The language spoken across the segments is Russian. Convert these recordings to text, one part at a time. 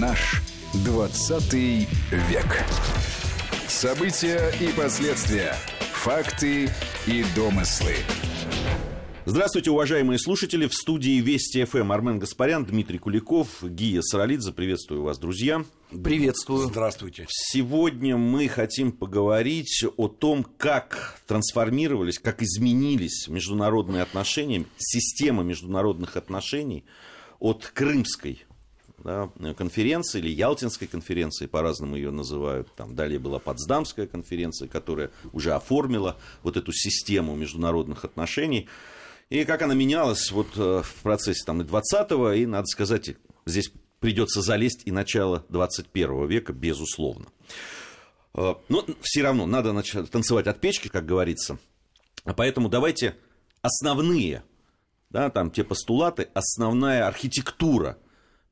Наш 20 век. События и последствия. Факты и домыслы. Здравствуйте, уважаемые слушатели. В студии Вести ФМ Армен Гаспарян, Дмитрий Куликов, Гия Саралидзе. Приветствую вас, друзья. Приветствую. Здравствуйте. Сегодня мы хотим поговорить о том, как трансформировались, как изменились международные отношения, система международных отношений от Крымской да, конференции или Ялтинской конференции, по-разному ее называют. Там далее была Потсдамская конференция, которая уже оформила вот эту систему международных отношений. И как она менялась вот э, в процессе там, и 20-го, и, надо сказать, здесь придется залезть и начало 21 века, безусловно. Э, но все равно надо начать танцевать от печки, как говорится. Поэтому давайте основные, да, там те постулаты, основная архитектура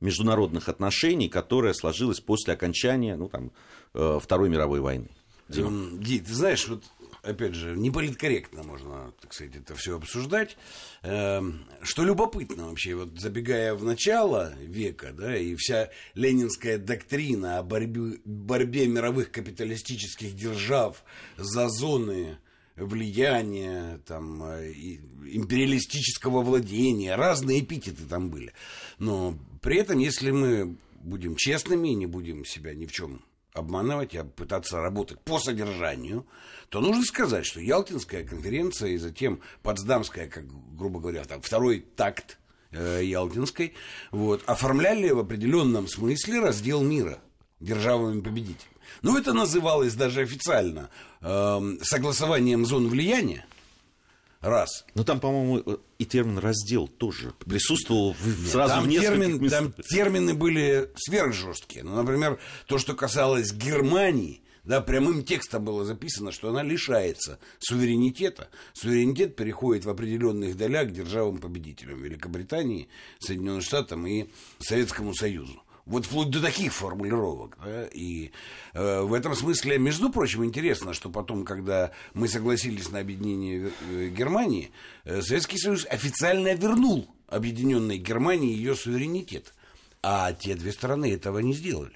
международных отношений, которая сложилась после окончания ну, там, э, Второй мировой войны. Дима. Ди, ты знаешь, вот опять же, не политкорректно можно, так сказать, это все обсуждать. Эм, что любопытно вообще, вот забегая в начало века, да, и вся ленинская доктрина о борьбе, борьбе мировых капиталистических держав за зоны влияния, там, э, империалистического владения, разные эпитеты там были. Но при этом, если мы будем честными и не будем себя ни в чем обманывать, а пытаться работать по содержанию, то нужно сказать, что Ялтинская конференция и затем Потсдамская, как, грубо говоря, там, второй такт э, Ялтинской, вот, оформляли в определенном смысле раздел мира державами-победителями. Ну, это называлось даже официально э, согласованием зон влияния, Раз. Но там, по-моему, и термин раздел тоже присутствовал Нет, сразу там в термин, местах. Там термины были сверхжесткие. Ну, например, то, что касалось Германии, да, прямым текстом было записано, что она лишается суверенитета. Суверенитет переходит в определенных долях к державам-победителям Великобритании, Соединенным Штатам и Советскому Союзу. Вот вплоть до таких формулировок. Да? И э, в этом смысле, между прочим, интересно, что потом, когда мы согласились на объединение э, Германии, э, Советский Союз официально вернул объединенной Германии ее суверенитет. А те две стороны этого не сделали.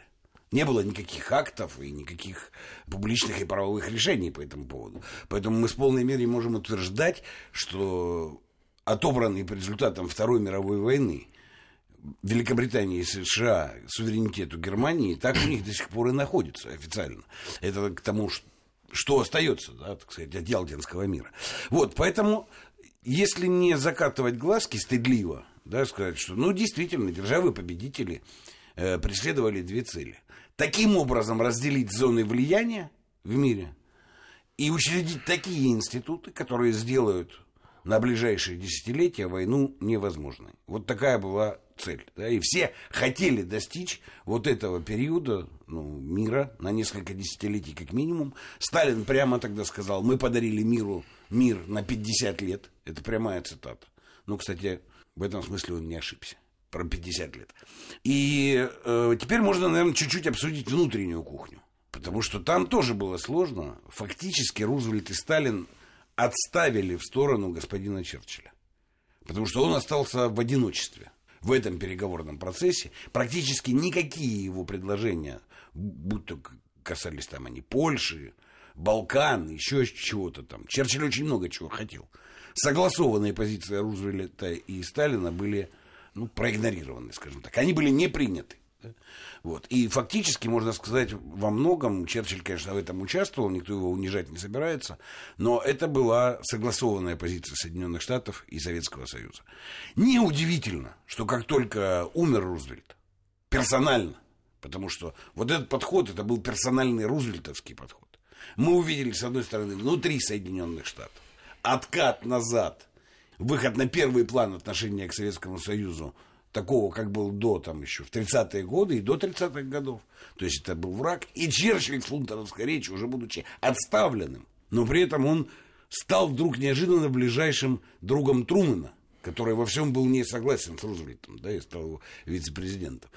Не было никаких актов и никаких публичных и правовых решений по этому поводу. Поэтому мы с полной мерой можем утверждать, что отобранный по результатам Второй мировой войны Великобритании и США суверенитету Германии, так у них до сих пор и находится официально. Это к тому, что остается, да, так сказать, от Ялтинского мира. Вот, поэтому, если не закатывать глазки стыдливо, да, сказать, что, ну, действительно, державы-победители э, преследовали две цели. Таким образом разделить зоны влияния в мире и учредить такие институты, которые сделают на ближайшие десятилетия войну невозможной. Вот такая была цель. Да, и все хотели достичь вот этого периода ну, мира на несколько десятилетий как минимум. Сталин прямо тогда сказал, мы подарили миру мир на 50 лет. Это прямая цитата. Ну, кстати, в этом смысле он не ошибся. Про 50 лет. И э, теперь можно, наверное, чуть-чуть обсудить внутреннюю кухню. Потому что там тоже было сложно. Фактически Рузвельт и Сталин отставили в сторону господина Черчилля. Потому что он остался в одиночестве в этом переговорном процессе. Практически никакие его предложения, будь то касались там они Польши, Балкан, еще чего-то там. Черчилль очень много чего хотел. Согласованные позиции Рузвельта и Сталина были ну, проигнорированы, скажем так. Они были не приняты. Вот. И фактически, можно сказать, во многом Черчилль, конечно, в этом участвовал, никто его унижать не собирается, но это была согласованная позиция Соединенных Штатов и Советского Союза. Неудивительно, что как только умер Рузвельт, персонально, потому что вот этот подход, это был персональный рузвельтовский подход, мы увидели, с одной стороны, внутри Соединенных Штатов откат назад, выход на первый план отношения к Советскому Союзу такого, как был до, там еще, в 30-е годы и до 30-х годов. То есть это был враг. И Черчилль с фунтоновской речи, уже будучи отставленным, но при этом он стал вдруг неожиданно ближайшим другом Трумэна, который во всем был не согласен с Рузвельтом, да, и стал его вице-президентом.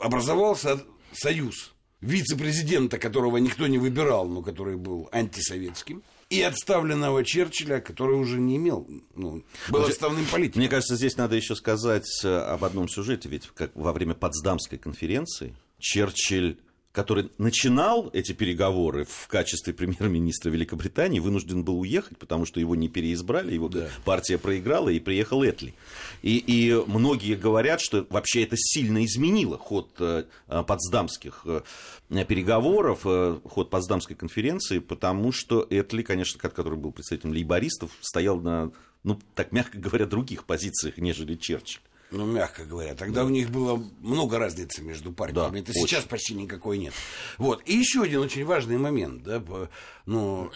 Образовался союз вице-президента, которого никто не выбирал, но который был антисоветским – и отставленного Черчилля, который уже не имел, ну, был отставным политиком. Мне кажется, здесь надо еще сказать э, об одном сюжете, ведь как во время Потсдамской конференции, Черчилль который начинал эти переговоры в качестве премьер-министра Великобритании, вынужден был уехать, потому что его не переизбрали, его да. партия проиграла, и приехал Этли. И, и многие говорят, что вообще это сильно изменило ход э, э, переговоров, э, ход Потсдамской конференции, потому что Этли, конечно, который был представителем лейбористов, стоял на, ну, так мягко говоря, других позициях, нежели Черчилль. Ну, мягко говоря. Тогда да. у них было много разницы между партиями. Да, Это очень. сейчас почти никакой нет. Вот. И еще один очень важный момент. Да, ну,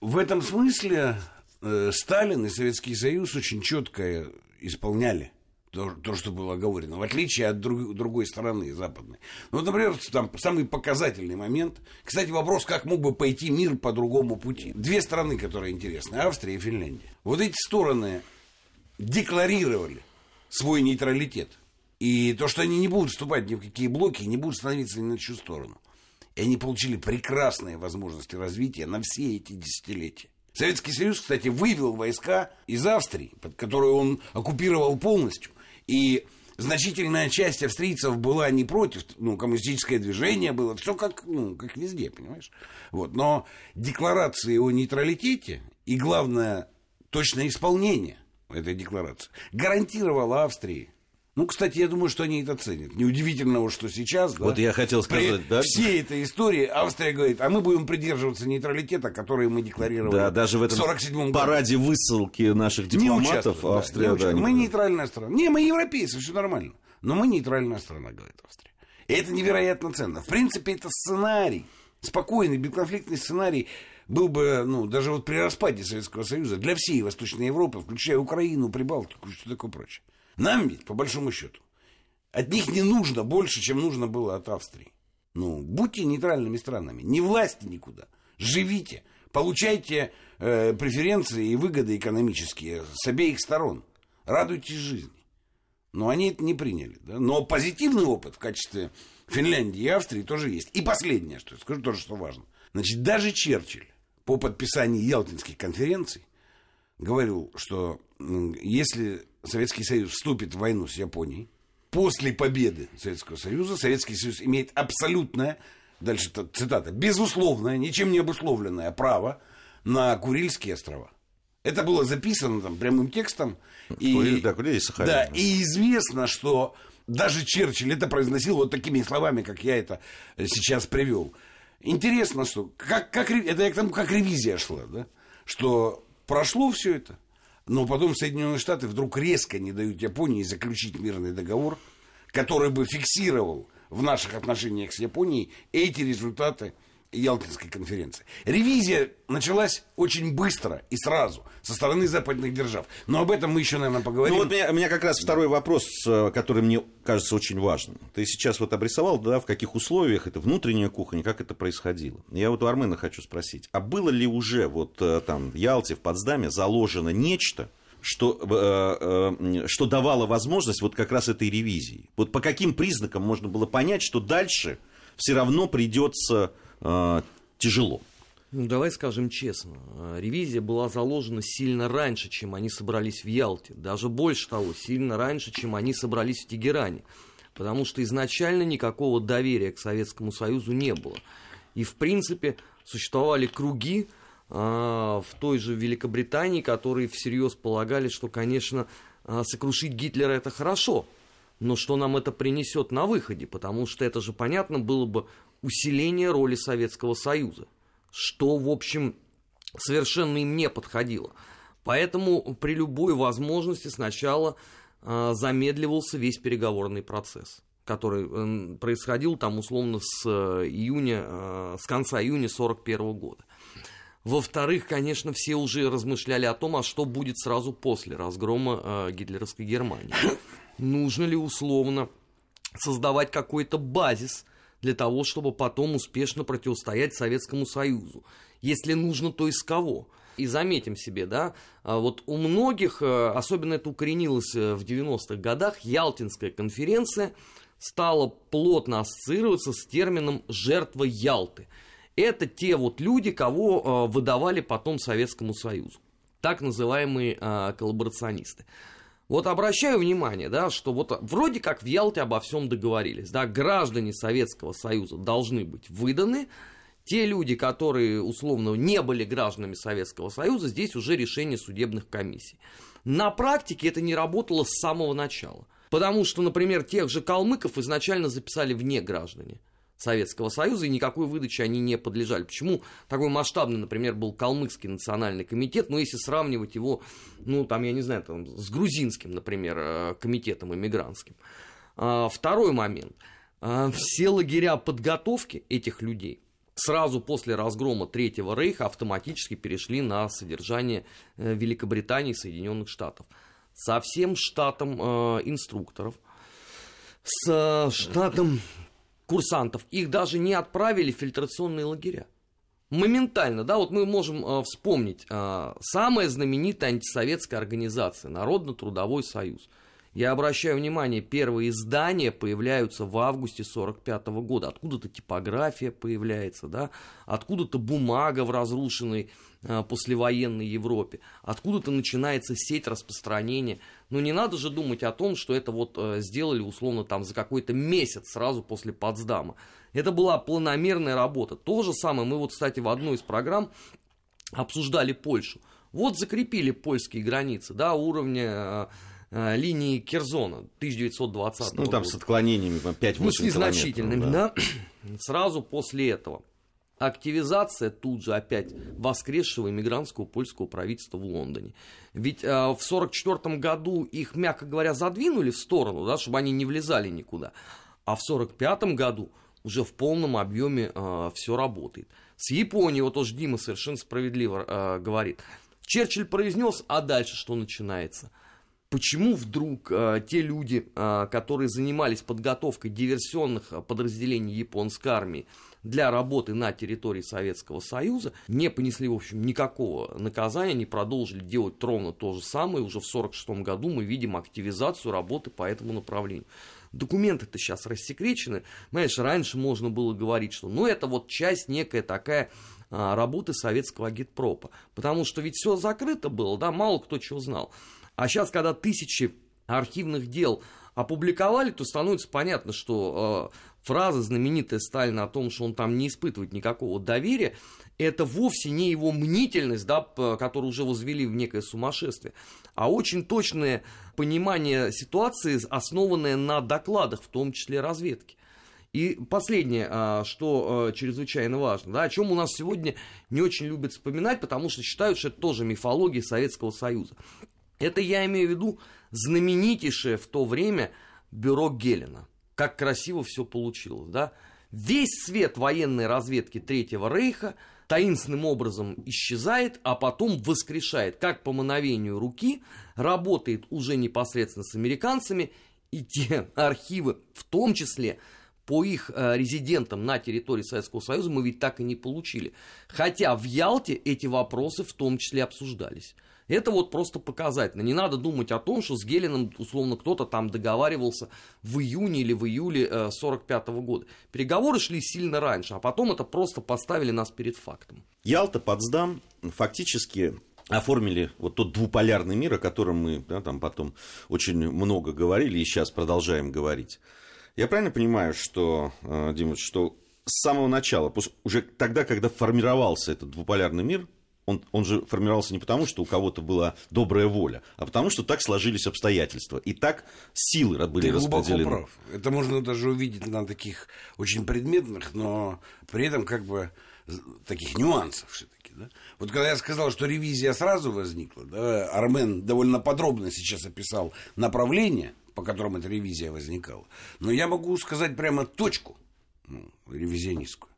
в этом смысле э, Сталин и Советский Союз очень четко исполняли то, то, что было оговорено, в отличие от друг, другой стороны, западной. Ну, вот, например, там самый показательный момент. Кстати, вопрос, как мог бы пойти мир по другому пути. Две страны, которые интересны, Австрия и Финляндия. Вот эти стороны декларировали свой нейтралитет. И то, что они не будут вступать ни в какие блоки, не будут становиться ни на чью сторону. И они получили прекрасные возможности развития на все эти десятилетия. Советский Союз, кстати, вывел войска из Австрии, под которую он оккупировал полностью. И значительная часть австрийцев была не против, ну, коммунистическое движение было, все как, ну, как везде, понимаешь? Вот. Но декларации о нейтралитете и, главное, точное исполнение этой декларации, гарантировала Австрии ну, кстати, я думаю, что они это ценят. Неудивительно, что сейчас... Вот да, я хотел сказать, при да? всей этой истории Австрия говорит, а мы будем придерживаться нейтралитета, который мы декларировали да, даже в этом 47 параде высылки наших дипломатов не Австрия... Да, не да, мы не нейтральная страна. Не, мы европейцы, все нормально. Но мы нейтральная страна, говорит Австрия. И это невероятно ценно. В принципе, это сценарий. Спокойный, бесконфликтный сценарий был бы, ну, даже вот при распаде Советского Союза для всей Восточной Европы, включая Украину, Прибалтику и что такое прочее. Нам ведь, по большому счету, от них не нужно больше, чем нужно было от Австрии. Ну, будьте нейтральными странами, не власти никуда, живите, получайте э, преференции и выгоды экономические с обеих сторон, радуйтесь жизни. Но они это не приняли. Да? Но позитивный опыт в качестве Финляндии и Австрии тоже есть. И последнее, что я скажу, тоже, что важно. Значит, даже Черчилль по подписании Ялтинских конференций говорил, что если Советский Союз вступит в войну с Японией, после победы Советского Союза Советский Союз имеет абсолютное, дальше цитата, безусловное, ничем не обусловленное право на Курильские острова. Это было записано там прямым текстом. И, да, да, и известно, что даже Черчилль это произносил вот такими словами, как я это сейчас привел. Интересно, что как, как, это я к тому, как ревизия шла, да? что прошло все это, но потом Соединенные Штаты вдруг резко не дают Японии заключить мирный договор, который бы фиксировал в наших отношениях с Японией эти результаты Ялтинской конференции. Ревизия началась очень быстро и сразу со стороны западных держав. Но об этом мы еще, наверное, поговорим. Ну вот у меня, у меня как раз второй вопрос, э, который мне кажется очень важным. Ты сейчас вот обрисовал, да, в каких условиях это внутренняя кухня, как это происходило. Я вот у Армена хочу спросить, а было ли уже вот э, там в Ялте, в Потсдаме заложено нечто, что, э, э, что давало возможность вот как раз этой ревизии. Вот по каким признакам можно было понять, что дальше все равно придется тяжело. Ну, давай скажем честно, ревизия была заложена сильно раньше, чем они собрались в Ялте. Даже больше того, сильно раньше, чем они собрались в Тегеране. Потому что изначально никакого доверия к Советскому Союзу не было. И, в принципе, существовали круги э, в той же Великобритании, которые всерьез полагали, что, конечно, э, сокрушить Гитлера это хорошо, но что нам это принесет на выходе, потому что это же понятно было бы усиление роли Советского Союза, что, в общем, совершенно им не подходило. Поэтому при любой возможности сначала э, замедливался весь переговорный процесс, который э, происходил там условно с э, июня, с конца июня 1941 года. Во-вторых, конечно, все уже размышляли о том, а что будет сразу после разгрома гитлеровской Германии. Нужно ли условно создавать какой-то базис для того, чтобы потом успешно противостоять Советскому Союзу. Если нужно, то из кого? И заметим себе, да, а вот у многих, э, особенно это укоренилось э, в 90-х годах, Ялтинская конференция стала плотно ассоциироваться с термином «жертва Ялты». Это те вот люди, кого э, выдавали потом Советскому Союзу, так называемые коллаборационисты. Вот обращаю внимание, да, что вот вроде как в Ялте обо всем договорились, да, граждане Советского Союза должны быть выданы, те люди, которые условно не были гражданами Советского Союза, здесь уже решение судебных комиссий. На практике это не работало с самого начала. Потому что, например, тех же калмыков изначально записали вне граждане. Советского Союза, и никакой выдачи они не подлежали. Почему такой масштабный, например, был Калмыкский национальный комитет, ну, если сравнивать его, ну, там, я не знаю, там, с грузинским, например, э, комитетом иммигрантским. А, второй момент. А, все лагеря подготовки этих людей сразу после разгрома Третьего Рейха автоматически перешли на содержание э, Великобритании и Соединенных Штатов. Со всем штатом э, инструкторов, с штатом курсантов, их даже не отправили в фильтрационные лагеря. Моментально, да, вот мы можем э, вспомнить э, самая знаменитая антисоветская организация Народно-трудовой союз – я обращаю внимание, первые издания появляются в августе 45 года. Откуда-то типография появляется, да? откуда-то бумага в разрушенной послевоенной Европе, откуда-то начинается сеть распространения. Но не надо же думать о том, что это вот э, сделали условно там за какой-то месяц сразу после Потсдама. Это была планомерная работа. То же самое мы вот, кстати, в одной из программ обсуждали Польшу. Вот закрепили польские границы, да, уровня э, Э, линии Керзона 1920 Ну, там года. с отклонениями 5-8 Ну, с незначительными, да. да. Сразу после этого активизация тут же опять воскресшего иммигрантского польского правительства в Лондоне. Ведь э, в 1944 году их, мягко говоря, задвинули в сторону, да, чтобы они не влезали никуда. А в 1945 году уже в полном объеме э, все работает. С Японией, вот тоже Дима совершенно справедливо э, говорит. Черчилль произнес, а дальше что начинается – почему вдруг э, те люди, э, которые занимались подготовкой диверсионных подразделений японской армии для работы на территории Советского Союза, не понесли, в общем, никакого наказания, они продолжили делать ровно то же самое. Уже в 1946 году мы видим активизацию работы по этому направлению. Документы-то сейчас рассекречены. Понимаешь, раньше можно было говорить, что ну это вот часть некая такая работы советского агитпропа. Потому что ведь все закрыто было, да, мало кто чего знал. А сейчас, когда тысячи архивных дел опубликовали, то становится понятно, что э, фраза знаменитая Сталина о том, что он там не испытывает никакого доверия, это вовсе не его мнительность, да, которую уже возвели в некое сумасшествие, а очень точное понимание ситуации, основанное на докладах, в том числе разведки. И последнее, а, что а, чрезвычайно важно, да, о чем у нас сегодня не очень любят вспоминать, потому что считают, что это тоже мифология Советского Союза. Это я имею в виду знаменитейшее в то время бюро Гелена. Как красиво все получилось, да? Весь свет военной разведки Третьего Рейха таинственным образом исчезает, а потом воскрешает, как по мановению руки, работает уже непосредственно с американцами, и те архивы, в том числе по их э, резидентам на территории Советского Союза, мы ведь так и не получили. Хотя в Ялте эти вопросы в том числе обсуждались. Это вот просто показательно. Не надо думать о том, что с Гелином, условно, кто-то там договаривался в июне или в июле 1945 э, года. Переговоры шли сильно раньше, а потом это просто поставили нас перед фактом. Ялта, Потсдам фактически оформили вот тот двуполярный мир, о котором мы да, там потом очень много говорили и сейчас продолжаем говорить. Я правильно понимаю, что, э, Дима, что с самого начала, уже тогда, когда формировался этот двуполярный мир, он, он же формировался не потому, что у кого-то была добрая воля, а потому, что так сложились обстоятельства. И так силы были Ты распределены. прав. Это можно даже увидеть на таких очень предметных, но при этом как бы таких нюансов все-таки. Да? Вот когда я сказал, что ревизия сразу возникла, да, Армен довольно подробно сейчас описал направление, по которым эта ревизия возникала. Но я могу сказать прямо точку ну, ревизионистскую.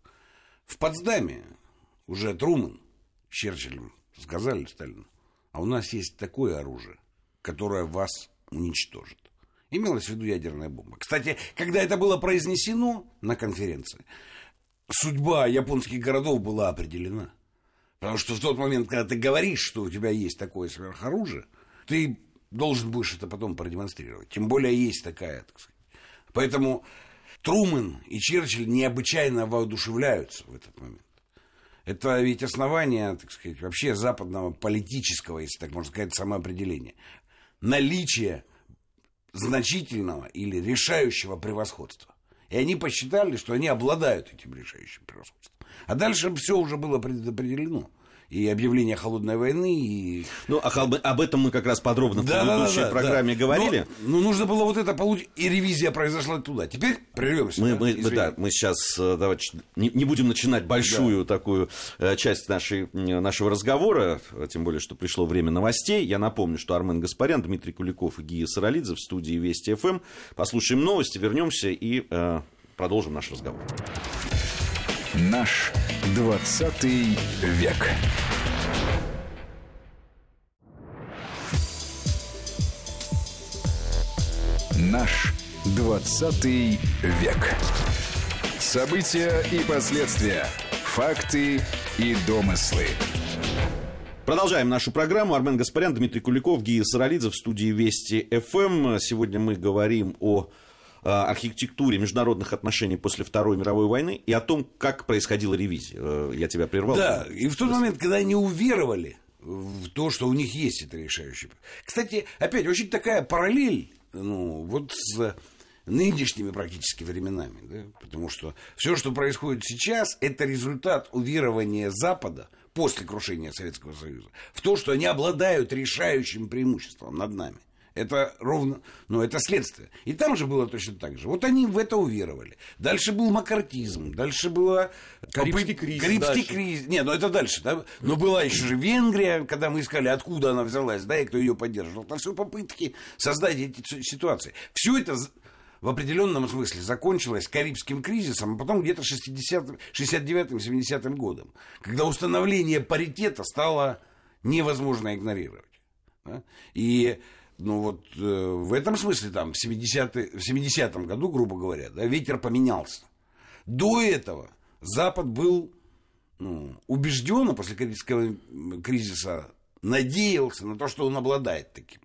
В Потсдаме уже Труман Черчиллем сказали Сталину, а у нас есть такое оружие, которое вас уничтожит. Имелось в виду ядерная бомба. Кстати, когда это было произнесено на конференции, судьба японских городов была определена. Потому что в тот момент, когда ты говоришь, что у тебя есть такое сверхоружие, ты должен будешь это потом продемонстрировать. Тем более есть такая, так сказать. Поэтому Трумэн и Черчилль необычайно воодушевляются в этот момент. Это ведь основание, так сказать, вообще западного политического, если так можно сказать, самоопределения. наличие значительного или решающего превосходства. И они посчитали, что они обладают этим решающим превосходством. А дальше все уже было предопределено и объявление холодной войны. И... Ну, а об этом мы как раз подробно да, в предыдущей да, да, программе да. говорили. Но, ну, нужно было вот это получить, и ревизия произошла туда. Теперь прервемся. Мы, мы, да, мы сейчас э, давайте, не, не будем начинать большую да. такую э, часть нашей, нашего разговора, тем более, что пришло время новостей. Я напомню, что Армен Гаспарян, Дмитрий Куликов и Гия Саралидзе в студии Вести ФМ. Послушаем новости, вернемся и э, продолжим наш разговор. Наш 20 век. Наш 20 век. События и последствия. Факты и домыслы. Продолжаем нашу программу. Армен Гаспарян, Дмитрий Куликов, Гия Саралидзе в студии Вести ФМ. Сегодня мы говорим о архитектуре международных отношений после Второй мировой войны и о том, как происходила ревизия. Э, я тебя прервал. Да, и в тот момент, когда они уверовали в то, что у них есть это решающее. Кстати, опять, очень такая параллель, ну, вот с нынешними практически временами, да? потому что все, что происходит сейчас, это результат уверования Запада после крушения Советского Союза в то, что они обладают решающим преимуществом над нами. Это ровно, ну, это следствие. И там же было точно так же. Вот они в это уверовали. Дальше был макартизм, дальше было... Карибский кризис. Карибский дальше. кризис. Нет, ну это дальше, да? Но была еще же Венгрия, когда мы искали, откуда она взялась, да, и кто ее поддерживал. Там все попытки создать эти ситуации. Все это в определенном смысле закончилось Карибским кризисом, а потом где-то 69-70 годом, когда установление паритета стало невозможно игнорировать. Да? И ну вот э, в этом смысле там в 70-м 70 году, грубо говоря, да, ветер поменялся. До этого Запад был ну, убежденно после Карибского кризиса надеялся на то, что он обладает таким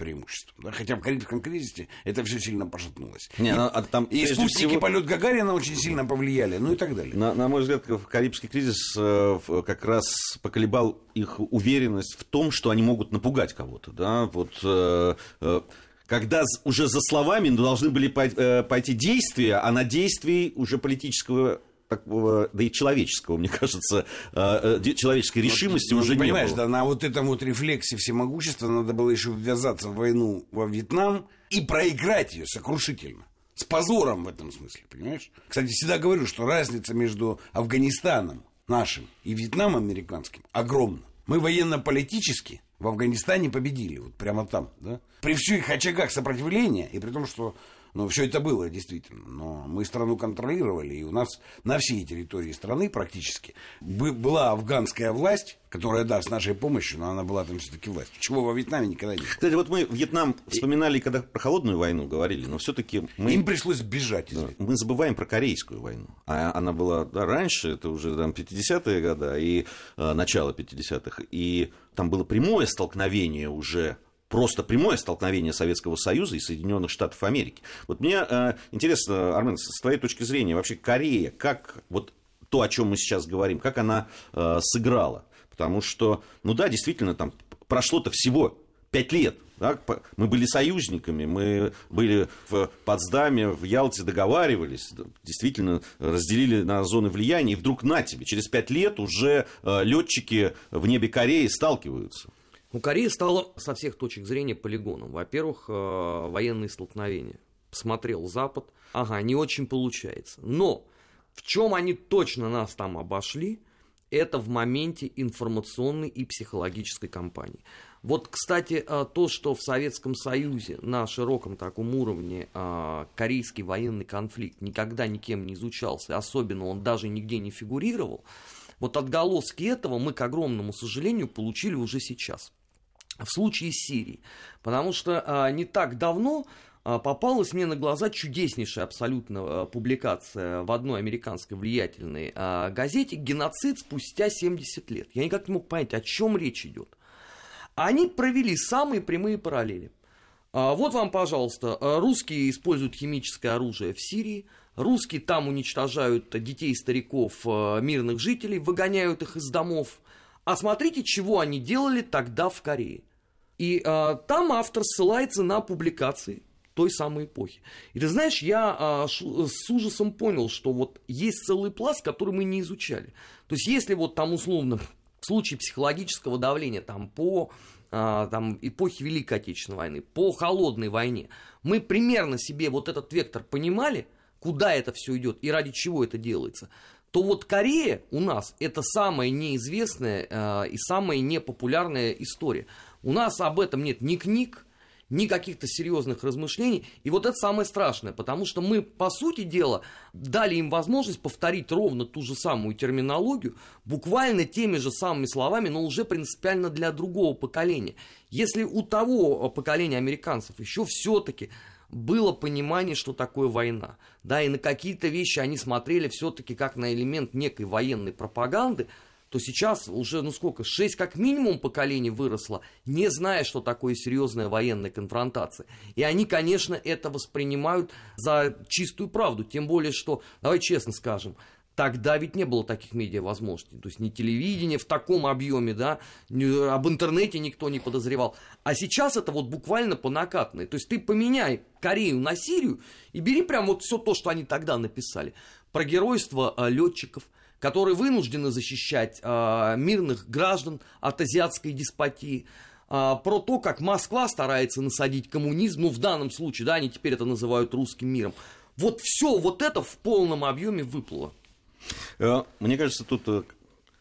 преимуществом. Да? Хотя в Карибском кризисе это все сильно пошатнулось. Не, и, ну, а там, и спутники всего... полет Гагарина очень сильно повлияли, ну и так далее. На, на мой взгляд, Карибский кризис э, как раз поколебал их уверенность в том, что они могут напугать кого-то. Да? Вот, э, э, когда уже за словами должны были пойти действия, а на действий уже политического такого, да и человеческого, мне кажется, э, э, человеческой решимости ну, уже не понимаешь, было. да, на вот этом вот рефлексе всемогущества надо было еще ввязаться в войну во Вьетнам и проиграть ее сокрушительно. С позором в этом смысле, понимаешь? Кстати, всегда говорю, что разница между Афганистаном нашим и Вьетнамом американским огромна. Мы военно-политически в Афганистане победили, вот прямо там, да? При всех очагах сопротивления, и при том, что ну, все это было, действительно. Но мы страну контролировали, и у нас на всей территории страны практически была афганская власть, которая, да, с нашей помощью, но она была там все-таки власть. Чего во Вьетнаме никогда не было. Кстати, вот мы Вьетнам вспоминали, когда про холодную войну говорили, но все-таки мы... Им пришлось бежать. Да, мы забываем про Корейскую войну. А она была да, раньше, это уже там 50-е годы, и э, начало 50-х, и там было прямое столкновение уже просто прямое столкновение Советского Союза и Соединенных Штатов Америки. Вот мне э, интересно, Армен, с твоей точки зрения, вообще Корея, как вот то, о чем мы сейчас говорим, как она э, сыграла? Потому что, ну да, действительно, там прошло-то всего пять лет. Да? Мы были союзниками, мы были в Потсдаме, в Ялте договаривались, действительно разделили на зоны влияния, и вдруг на тебе, через пять лет уже э, летчики в небе Кореи сталкиваются. Ну, Корея стала со всех точек зрения полигоном. Во-первых, э, военные столкновения. Посмотрел Запад, ага, не очень получается. Но в чем они точно нас там обошли, это в моменте информационной и психологической кампании. Вот, кстати, э, то, что в Советском Союзе на широком таком уровне э, корейский военный конфликт никогда никем не изучался, особенно он даже нигде не фигурировал, вот отголоски этого мы, к огромному сожалению, получили уже сейчас в случае Сирии. Потому что а, не так давно а, попалась мне на глаза чудеснейшая абсолютно а, публикация в одной американской влиятельной а, газете «Геноцид спустя 70 лет». Я никак не мог понять, о чем речь идет. Они провели самые прямые параллели. А, вот вам, пожалуйста, а, русские используют химическое оружие в Сирии, русские там уничтожают детей, стариков, а, мирных жителей, выгоняют их из домов. А смотрите, чего они делали тогда в Корее. И а, там автор ссылается на публикации той самой эпохи. И ты знаешь, я а, ш, с ужасом понял, что вот есть целый пласт, который мы не изучали. То есть если вот там условно в случае психологического давления там по а, там, эпохи Великой Отечественной войны, по холодной войне, мы примерно себе вот этот вектор понимали, куда это все идет и ради чего это делается, то вот Корея у нас это самая неизвестная э, и самая непопулярная история. У нас об этом нет ни книг, ни каких-то серьезных размышлений. И вот это самое страшное, потому что мы, по сути дела, дали им возможность повторить ровно ту же самую терминологию, буквально теми же самыми словами, но уже принципиально для другого поколения. Если у того поколения американцев еще все-таки было понимание, что такое война. Да, и на какие-то вещи они смотрели все-таки как на элемент некой военной пропаганды, то сейчас уже, ну сколько, шесть как минимум поколений выросло, не зная, что такое серьезная военная конфронтация. И они, конечно, это воспринимают за чистую правду. Тем более, что, давай честно скажем, Тогда ведь не было таких медиа возможностей. То есть ни телевидение в таком объеме, да, об интернете никто не подозревал. А сейчас это вот буквально по накатной. То есть ты поменяй Корею на Сирию и бери прям вот все то, что они тогда написали. Про геройство э, летчиков, которые вынуждены защищать э, мирных граждан от азиатской деспотии, э, про то, как Москва старается насадить коммунизм, ну в данном случае, да, они теперь это называют русским миром. Вот все вот это в полном объеме выплыло. Э, мне кажется, тут э,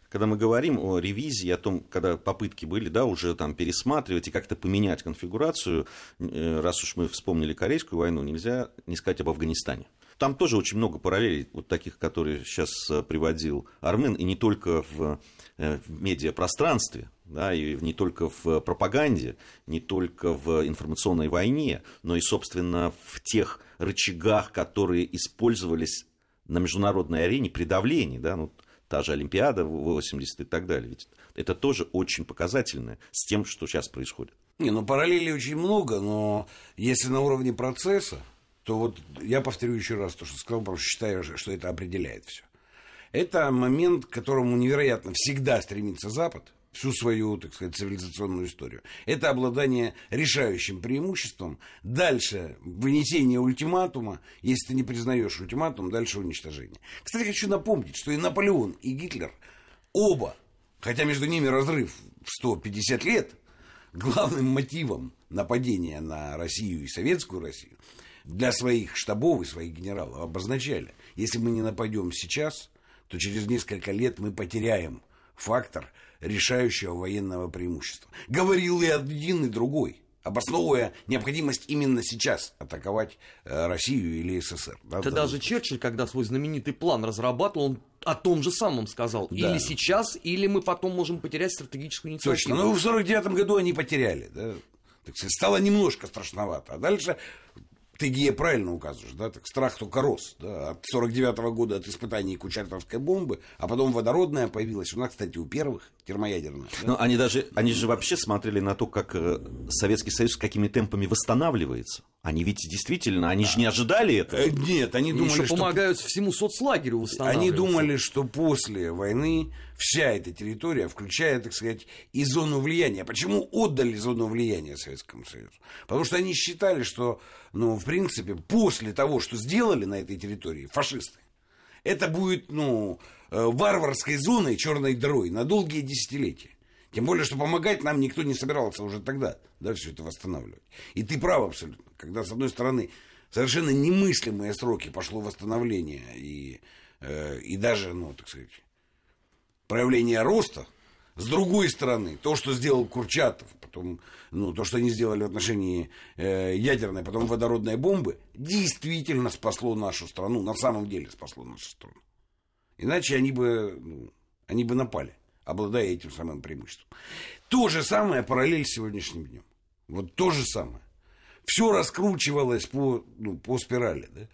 когда мы говорим о ревизии, о том, когда попытки были, да, уже там пересматривать и как-то поменять конфигурацию, э, раз уж мы вспомнили Корейскую войну, нельзя не сказать об Афганистане. Там тоже очень много параллелей, вот таких, которые сейчас э, приводил Армен, и не только в, э, в медиапространстве, да, и не только в пропаганде, не только в информационной войне, но и, собственно, в тех рычагах, которые использовались на международной арене при давлении, да, ну, та же Олимпиада 80 и так далее. Ведь это тоже очень показательно с тем, что сейчас происходит. Не, ну параллелей очень много, но если на уровне процесса, то вот я повторю еще раз то, что сказал, потому считаю, что это определяет все. Это момент, к которому невероятно всегда стремится Запад, всю свою, так сказать, цивилизационную историю. Это обладание решающим преимуществом. Дальше вынесение ультиматума. Если ты не признаешь ультиматум, дальше уничтожение. Кстати, хочу напомнить, что и Наполеон, и Гитлер оба, хотя между ними разрыв в 150 лет, главным мотивом нападения на Россию и Советскую Россию – для своих штабов и своих генералов обозначали, если мы не нападем сейчас, то через несколько лет мы потеряем фактор решающего военного преимущества. Говорил и один, и другой, обосновывая необходимость именно сейчас атаковать э, Россию или СССР. Да, Это даже Черчилль, когда свой знаменитый план разрабатывал, он о том же самом сказал. Да. Или сейчас, или мы потом можем потерять стратегическую инициативу. Точно. Ну, в 49 году они потеряли. Да? Так сказать, стало немножко страшновато. А дальше ты, Гея, правильно указываешь, да, так страх только рос, да, от 49 -го года от испытаний Кучертовской бомбы, а потом водородная появилась, у нас, кстати, у первых термоядерная. Да? Но они даже, они же вообще смотрели на то, как э, Советский Союз какими темпами восстанавливается. Они ведь действительно, они же не ожидали этого. Э, нет, они думали, еще что... помогают всему соцлагерю Они думали, что после войны вся эта территория, включая, так сказать, и зону влияния. Почему отдали зону влияния Советскому Союзу? Потому что они считали, что, ну, в принципе, после того, что сделали на этой территории фашисты, это будет, ну, э, варварской зоной, черной дырой на долгие десятилетия. Тем более, что помогать нам никто не собирался уже тогда, да, все это восстанавливать. И ты прав абсолютно. Когда, с одной стороны, совершенно немыслимые сроки пошло восстановление и, э, и даже, ну, так сказать, проявление роста, с другой стороны, то, что сделал Курчатов, потом, ну, то, что они сделали в отношении э, ядерной, потом водородной бомбы, действительно спасло нашу страну, на самом деле спасло нашу страну. Иначе они бы, ну, они бы напали обладая этим самым преимуществом. То же самое параллель с сегодняшним днем. Вот то же самое. Все раскручивалось по, ну, по спирали. Да?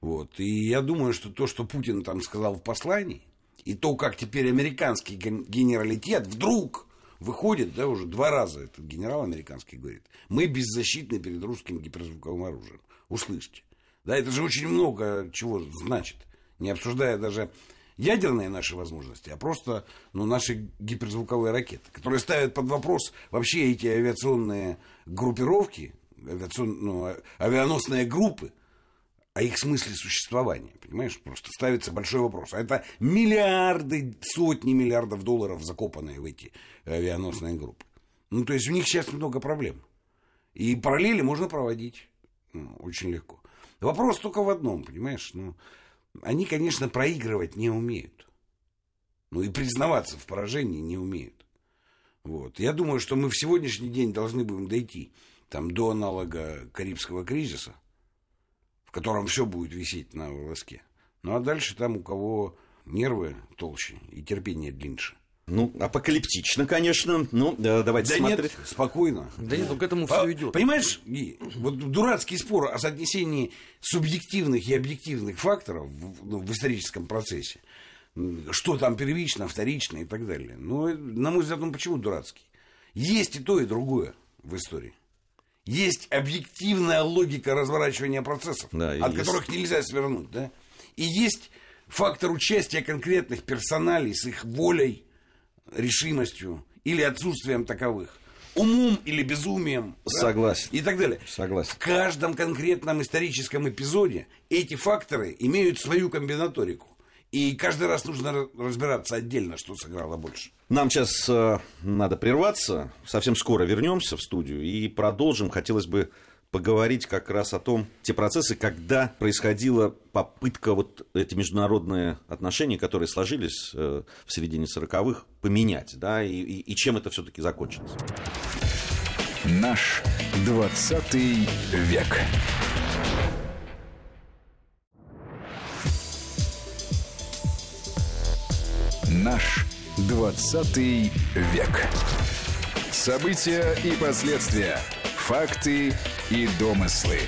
Вот. И я думаю, что то, что Путин там сказал в послании, и то, как теперь американский генералитет вдруг выходит, да, уже два раза этот генерал американский говорит, мы беззащитны перед русским гиперзвуковым оружием. Услышьте. Да, это же очень много чего значит. Не обсуждая даже ядерные наши возможности, а просто ну, наши гиперзвуковые ракеты, которые ставят под вопрос вообще эти авиационные группировки, авиацион, ну, а- авианосные группы, о их смысле существования, понимаешь? Просто ставится большой вопрос. А это миллиарды, сотни миллиардов долларов, закопанные в эти авианосные группы. Ну, то есть у них сейчас много проблем. И параллели можно проводить ну, очень легко. Вопрос только в одном, понимаешь? Ну, они, конечно, проигрывать не умеют. Ну и признаваться в поражении не умеют. Вот. Я думаю, что мы в сегодняшний день должны будем дойти там, до аналога Карибского кризиса, в котором все будет висеть на волоске. Ну а дальше там у кого нервы толще и терпение длиннее. Ну, апокалиптично, конечно. Ну, да, давайте Да смотреть. нет, спокойно. Да нет, ну к этому По- все идет. Понимаешь, Ги, вот дурацкий спор о соотнесении субъективных и объективных факторов в, ну, в историческом процессе. Что там первично, вторично и так далее. Ну, на мой взгляд, он почему дурацкий? Есть и то, и другое в истории. Есть объективная логика разворачивания процессов, Да, от есть- которых нельзя свернуть. Да? И есть фактор участия конкретных персоналей с их волей, решимостью или отсутствием таковых. Умом или безумием. да, Согласен. И так далее. Согласен. В каждом конкретном историческом эпизоде эти факторы имеют свою комбинаторику. И каждый раз нужно ра- разбираться отдельно, что сыграло больше. Нам сейчас э, надо прерваться. Совсем скоро вернемся в студию и продолжим. Хотелось бы поговорить как раз о том, те процессы, когда происходила попытка вот эти международные отношения, которые сложились э, в середине 40-х, поменять, да, и, и- и чем это все-таки закончилось. Наш 20 век. Наш 20 век. События и последствия. Факты и домыслы.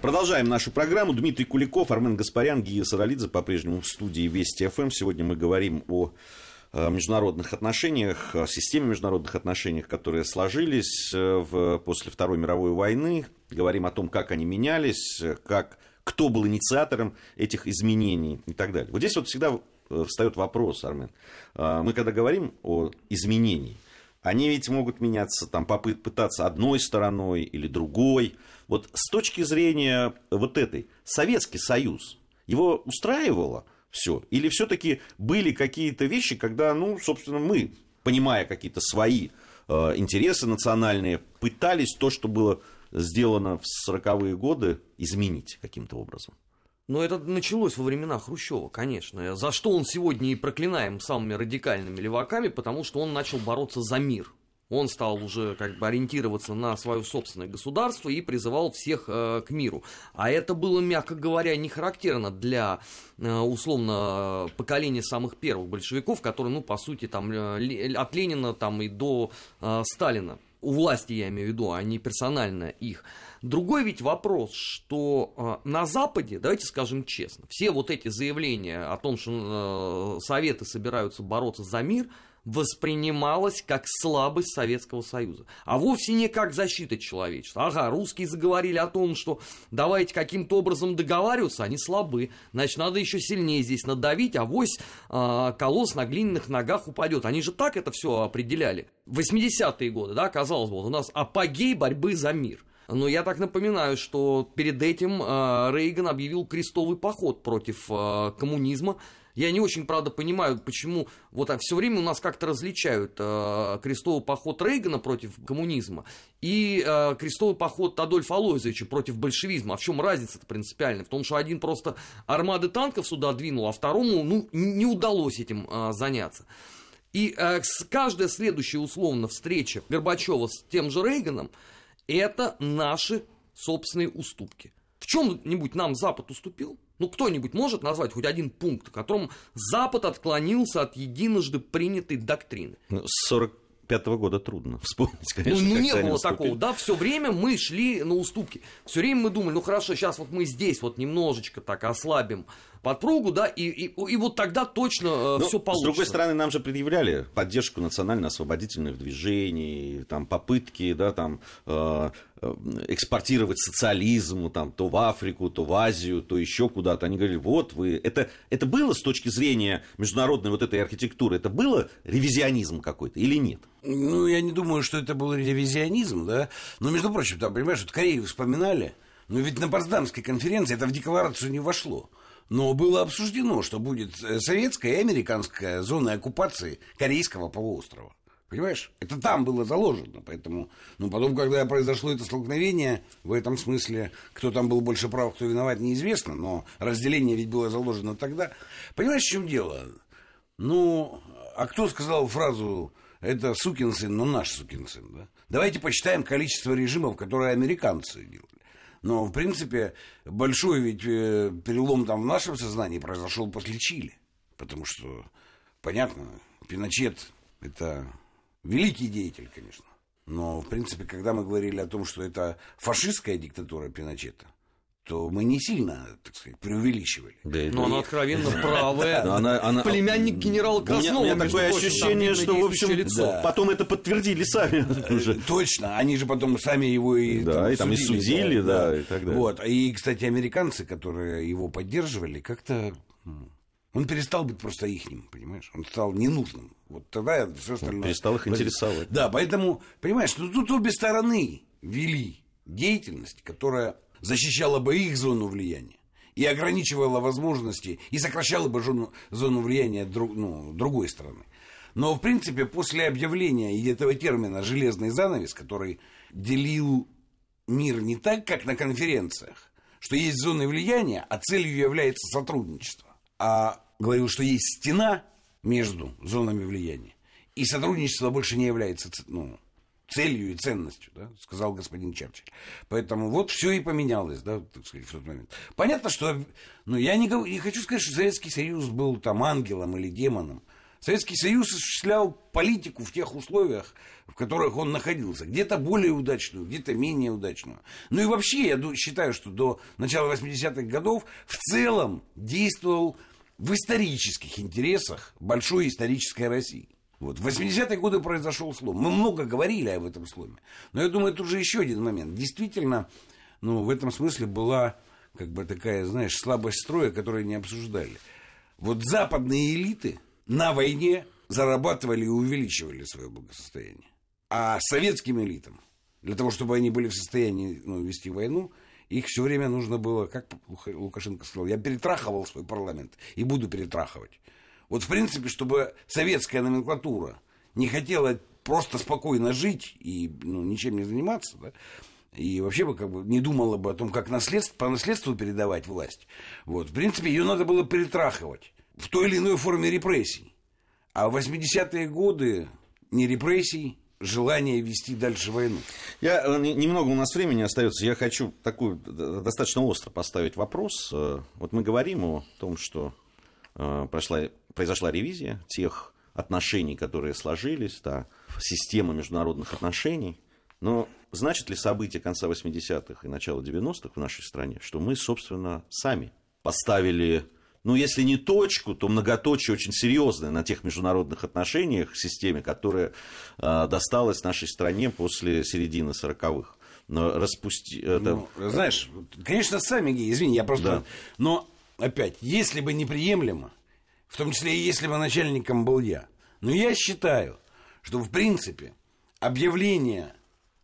Продолжаем нашу программу. Дмитрий Куликов, Армен Гаспарян, Гия Саралидзе по-прежнему в студии Вести ФМ. Сегодня мы говорим о э, международных отношениях, о системе международных отношений, которые сложились э, в, после Второй мировой войны. Говорим о том, как они менялись, э, как, кто был инициатором этих изменений и так далее. Вот здесь вот всегда встает вопрос, Армен. Мы когда говорим о изменении, они ведь могут меняться, там, попы- пытаться одной стороной или другой. Вот с точки зрения вот этой, Советский Союз, его устраивало все? Или все-таки были какие-то вещи, когда, ну, собственно, мы, понимая какие-то свои э, интересы национальные, пытались то, что было сделано в 40-е годы, изменить каким-то образом? Но это началось во времена Хрущева, конечно. За что он сегодня и проклинаем самыми радикальными леваками, потому что он начал бороться за мир. Он стал уже как бы ориентироваться на свое собственное государство и призывал всех э, к миру. А это было, мягко говоря, не характерно для, э, условно, поколения самых первых большевиков, которые, ну, по сути, там, э, от Ленина там, и до э, Сталина. У власти, я имею в виду, а не персонально их. Другой ведь вопрос, что э, на Западе, давайте скажем честно, все вот эти заявления о том, что э, Советы собираются бороться за мир, воспринималось как слабость Советского Союза, а вовсе не как защита человечества. Ага, русские заговорили о том, что давайте каким-то образом договариваться, они слабы, значит, надо еще сильнее здесь надавить, а вось э, колосс на глиняных ногах упадет. Они же так это все определяли. 80-е годы, да, казалось бы, у нас апогей борьбы за мир. Но я так напоминаю, что перед этим э, Рейган объявил крестовый поход против э, коммунизма. Я не очень, правда, понимаю, почему вот все время у нас как-то различают э, крестовый поход Рейгана против коммунизма и э, крестовый поход Адольфа Алойзовича против большевизма. А в чем разница-то принципиальная? В том, что один просто армады танков сюда двинул, а второму ну, не удалось этим э, заняться. И э, каждая следующая, условно, встреча Горбачева с тем же Рейганом это наши собственные уступки. В чем-нибудь нам Запад уступил? Ну, кто-нибудь может назвать хоть один пункт, в котором Запад отклонился от единожды принятой доктрины? Ну, С 45 года трудно вспомнить, Ну, конечно. ну, не когда они было наступили. такого, да, все время мы шли на уступки. Все время мы думали, ну хорошо, сейчас вот мы здесь вот немножечко так ослабим подпругу, да, и, и, и вот тогда точно э, Ну, все получится. С другой стороны, нам же предъявляли поддержку национально-освободительных движений, там, попытки да, там, э, э, экспортировать социализм там, то в Африку, то в Азию, то еще куда-то. Они говорили, вот вы... Это, это было с точки зрения международной вот этой архитектуры, это было ревизионизм какой-то или нет? Ну, я не думаю, что это был ревизионизм, да. Но, между прочим, там, понимаешь, вот Корею вспоминали, но ведь на Потсдамской конференции это в декларацию не вошло. Но было обсуждено, что будет э, советская и американская зона оккупации Корейского полуострова. Понимаешь? Это там было заложено. Поэтому, ну, потом, когда произошло это столкновение, в этом смысле, кто там был больше прав, кто виноват, неизвестно. Но разделение ведь было заложено тогда. Понимаешь, в чем дело? Ну, а кто сказал фразу «это сукин сын, но наш сукин сын», да? Давайте посчитаем количество режимов, которые американцы делали. Но, в принципе, большой ведь э, перелом там в нашем сознании произошел после Чили. Потому что, понятно, Пиночет – это великий деятель, конечно. Но, в принципе, когда мы говорили о том, что это фашистская диктатура Пиночета, то мы не сильно, так сказать, преувеличивали. Да, Но она откровенно правая. Она- она- Племянник генерала У меня, Краснова, у меня такое прочим, там ощущение, что, в общем, лицо. Да. потом это подтвердили сами уже. Точно, они же потом сами его и, Да, и там и судили, да, и так далее. Вот, и, кстати, американцы, которые его поддерживали, как-то он перестал быть просто ихним, понимаешь? Он стал ненужным. Вот тогда все остальное... перестал их интересовать. Да, поэтому, понимаешь, ну тут обе стороны вели деятельность, которая защищала бы их зону влияния и ограничивала возможности, и сокращала бы зону, зону влияния друг- ну, другой стороны. Но, в принципе, после объявления этого термина «железный занавес», который делил мир не так, как на конференциях, что есть зоны влияния, а целью является сотрудничество, а говорил, что есть стена между зонами влияния, и сотрудничество больше не является ну, целью и ценностью, да, сказал господин Черчилль. Поэтому вот все и поменялось, да, так сказать, в тот момент. Понятно, что, ну, я не, не хочу сказать, что Советский Союз был там ангелом или демоном. Советский Союз осуществлял политику в тех условиях, в которых он находился. Где-то более удачную, где-то менее удачную. Ну и вообще, я считаю, что до начала 80-х годов в целом действовал в исторических интересах большой исторической России. Вот. В 80-е годы произошел слом. Мы много говорили об этом сломе. Но я думаю, это уже еще один момент. Действительно, ну, в этом смысле была как бы такая, знаешь, слабость строя, которую не обсуждали. Вот западные элиты на войне зарабатывали и увеличивали свое благосостояние. А советским элитам, для того, чтобы они были в состоянии ну, вести войну, их все время нужно было, как Лукашенко сказал, я перетрахивал свой парламент и буду перетрахивать. Вот, в принципе, чтобы советская номенклатура не хотела просто спокойно жить и ну, ничем не заниматься, да, и вообще бы как бы не думала бы о том, как наследство, по наследству передавать власть. Вот, в принципе, ее надо было перетрахивать в той или иной форме репрессий. А в 80-е годы не репрессий, желание вести дальше войну. Я, э, не- немного у нас времени остается. Я хочу такую д- достаточно остро поставить вопрос. Э, Вот мы говорим о том, что э, прошла, произошла ревизия тех отношений, которые сложились, да, система международных отношений. Но значит ли события конца 80-х и начала 90-х в нашей стране, что мы, собственно, сами поставили, ну, если не точку, то многоточие очень серьезное на тех международных отношениях, системе, которая э, досталась нашей стране после середины 40-х. Но распусти... это- Ну, знаешь, конечно, сами геи, извини, я просто... Да. Но, опять, если бы неприемлемо, в том числе и если бы начальником был я, но я считаю, что, в принципе, объявление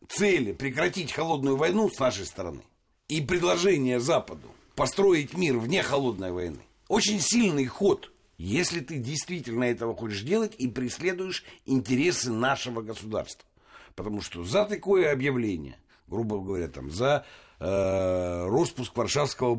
цели прекратить холодную войну с нашей стороны и предложение Западу построить мир вне холодной войны очень сильный ход, если ты действительно этого хочешь делать и преследуешь интересы нашего государства. Потому что за такое объявление, грубо говоря, там, за э, распуск Варшавского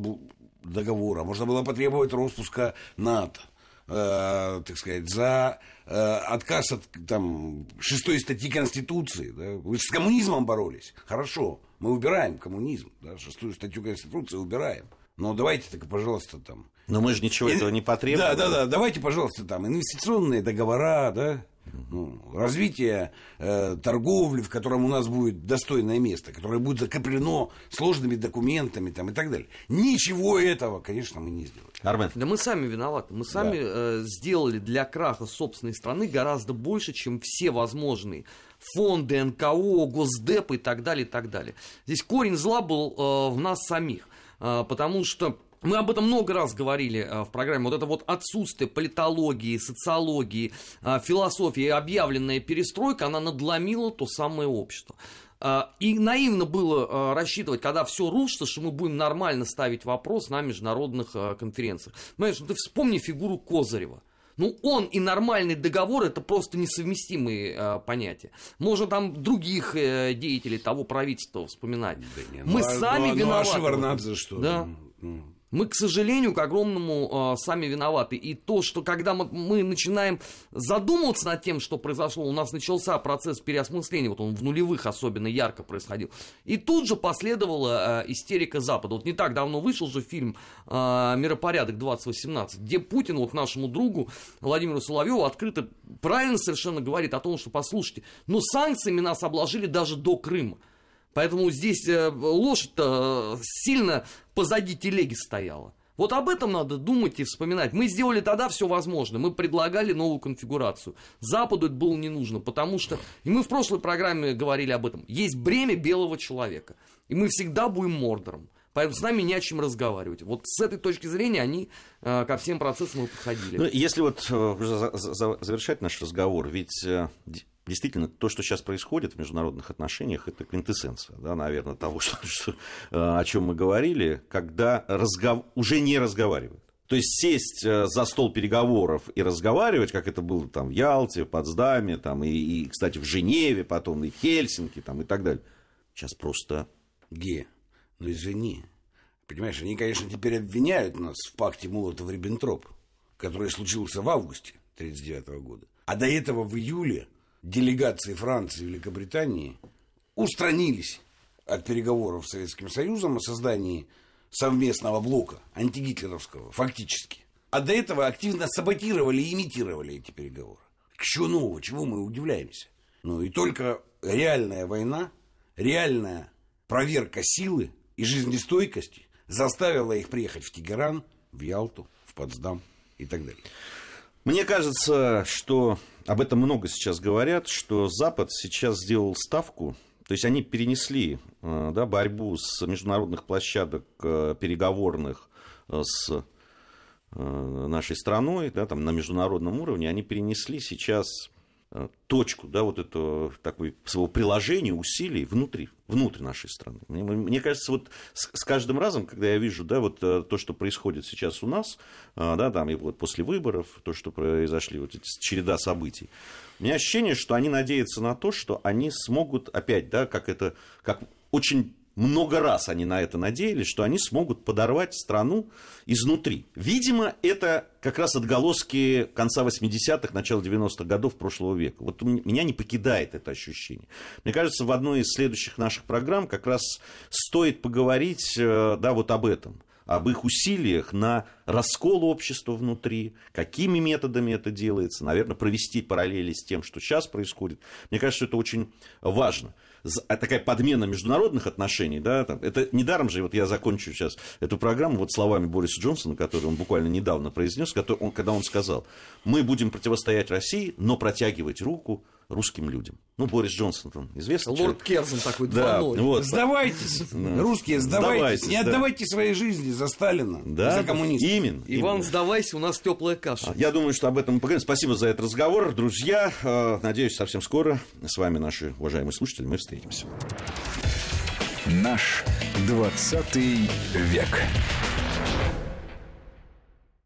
договора, можно было потребовать распуска НАТО, э, так сказать, за э, отказ от там, шестой статьи Конституции. Да? Вы с коммунизмом боролись. Хорошо, мы убираем коммунизм, да? шестую статью Конституции убираем. Но давайте так, пожалуйста, там, Но мы же ничего этого не потребовали. да, да, да. Давайте, пожалуйста, там инвестиционные договора, да, Ну, развитие э, торговли, в котором у нас будет достойное место, которое будет закреплено сложными документами там, и так далее. Ничего этого, конечно, мы не сделали. Армен. Да мы сами виноваты. Мы сами э, сделали для краха собственной страны гораздо больше, чем все возможные фонды, НКО, Госдеп и так далее, и так далее. Здесь корень зла был э, в нас самих, э, потому что мы об этом много раз говорили э, в программе. Вот это вот отсутствие политологии, социологии, э, философии, объявленная перестройка, она надломила то самое общество. Э, И наивно было рассчитывать, когда все рушится, что мы будем нормально ставить вопрос на международных конференциях. Понимаешь, ну ты вспомни фигуру Козырева. Ну, он и нормальный договор это просто несовместимые э, понятия. Можно там других э, деятелей того правительства вспоминать. Не, мы ну, а- сами ну, а- виноваты. Ну, а Шеварнадзе что? Да. Ну, Мы, к сожалению, к огромному э, сами виноваты. И то, что когда мы, начинаем задумываться над тем, что произошло, у нас начался процесс переосмысления, вот он в нулевых особенно ярко происходил. И тут же последовала э, истерика Запада. Вот не так давно вышел же фильм э, «Миропорядок 2018», где Путин вот нашему другу Владимиру Соловьеву открыто правильно совершенно говорит о том, что, послушайте, ну санкциями нас обложили даже до Крыма. Поэтому здесь э, лошадь-то э, сильно позади телеги стояла. Вот об этом надо думать и вспоминать. Мы сделали тогда все возможное. Мы предлагали новую конфигурацию. Западу это было не нужно, потому что... И мы в прошлой программе говорили об этом. Есть бремя белого человека. И мы всегда будем мордором. Поэтому с нами не о чем разговаривать. Вот с этой точки зрения они э, ко всем процессам и подходили. Ну, если вот э, завершать наш разговор, ведь э, действительно то, что сейчас происходит в международных отношениях, это квинтэссенция, да, наверное, того, что, что, э, о чем мы говорили, когда разгов... уже не разговаривают. То есть сесть э, за стол переговоров и разговаривать, как это было там в Ялте, в Потсдаме, там, и, и, кстати, в Женеве, потом и в Хельсинки там, и так далее. Сейчас просто Ге, ну извини. Понимаешь, они, конечно, теперь обвиняют нас в пакте Молотов-Риббентроп, который случился в августе 1939 года. А до этого в июле делегации Франции и Великобритании устранились от переговоров с Советским Союзом о создании совместного блока антигитлеровского, фактически. А до этого активно саботировали и имитировали эти переговоры. Что нового, чего мы удивляемся? Ну и только реальная война, реальная проверка силы и жизнестойкости заставила их приехать в Тегеран, в Ялту, в Потсдам и так далее. Мне кажется, что об этом много сейчас говорят, что Запад сейчас сделал ставку, то есть они перенесли э, да, борьбу с международных площадок э, переговорных э, с нашей страной, да, там, на международном уровне, они перенесли сейчас точку, да, вот это такой своего приложения усилий внутри, внутрь нашей страны. Мне, мне кажется, вот с, с каждым разом, когда я вижу, да, вот э, то, что происходит сейчас у нас, э, да, там и вот после выборов, то, что произошли, вот эти череда событий, у меня ощущение, что они надеются на то, что они смогут опять, да, как это, как очень много раз они на это надеялись, что они смогут подорвать страну изнутри. Видимо, это как раз отголоски конца 80-х, начала 90-х годов прошлого века. Вот меня не покидает это ощущение. Мне кажется, в одной из следующих наших программ как раз стоит поговорить э, да, вот об этом об их усилиях на раскол общества внутри, какими методами это делается, наверное, провести параллели с тем, что сейчас происходит. Мне кажется, это очень важно. А такая подмена международных отношений, да, там, это недаром же, вот я закончу сейчас эту программу вот словами Бориса Джонсона, который он буквально недавно произнес, который он, когда он сказал, мы будем противостоять России, но протягивать руку русским людям. Ну, Борис Джонсон, там, известный Лорд человек. Керзен такой Да, вот. Сдавайтесь, русские, сдавайтесь. Сдавайтесь, Не да. отдавайте своей жизни за Сталина, Да, за коммунистов. Именно. Иван, именно. сдавайся, у нас теплая каша. Я думаю, что об этом мы поговорим. Спасибо за этот разговор. Друзья, э, надеюсь, совсем скоро с вами, наши уважаемые слушатели, мы встретимся. Наш 20 век.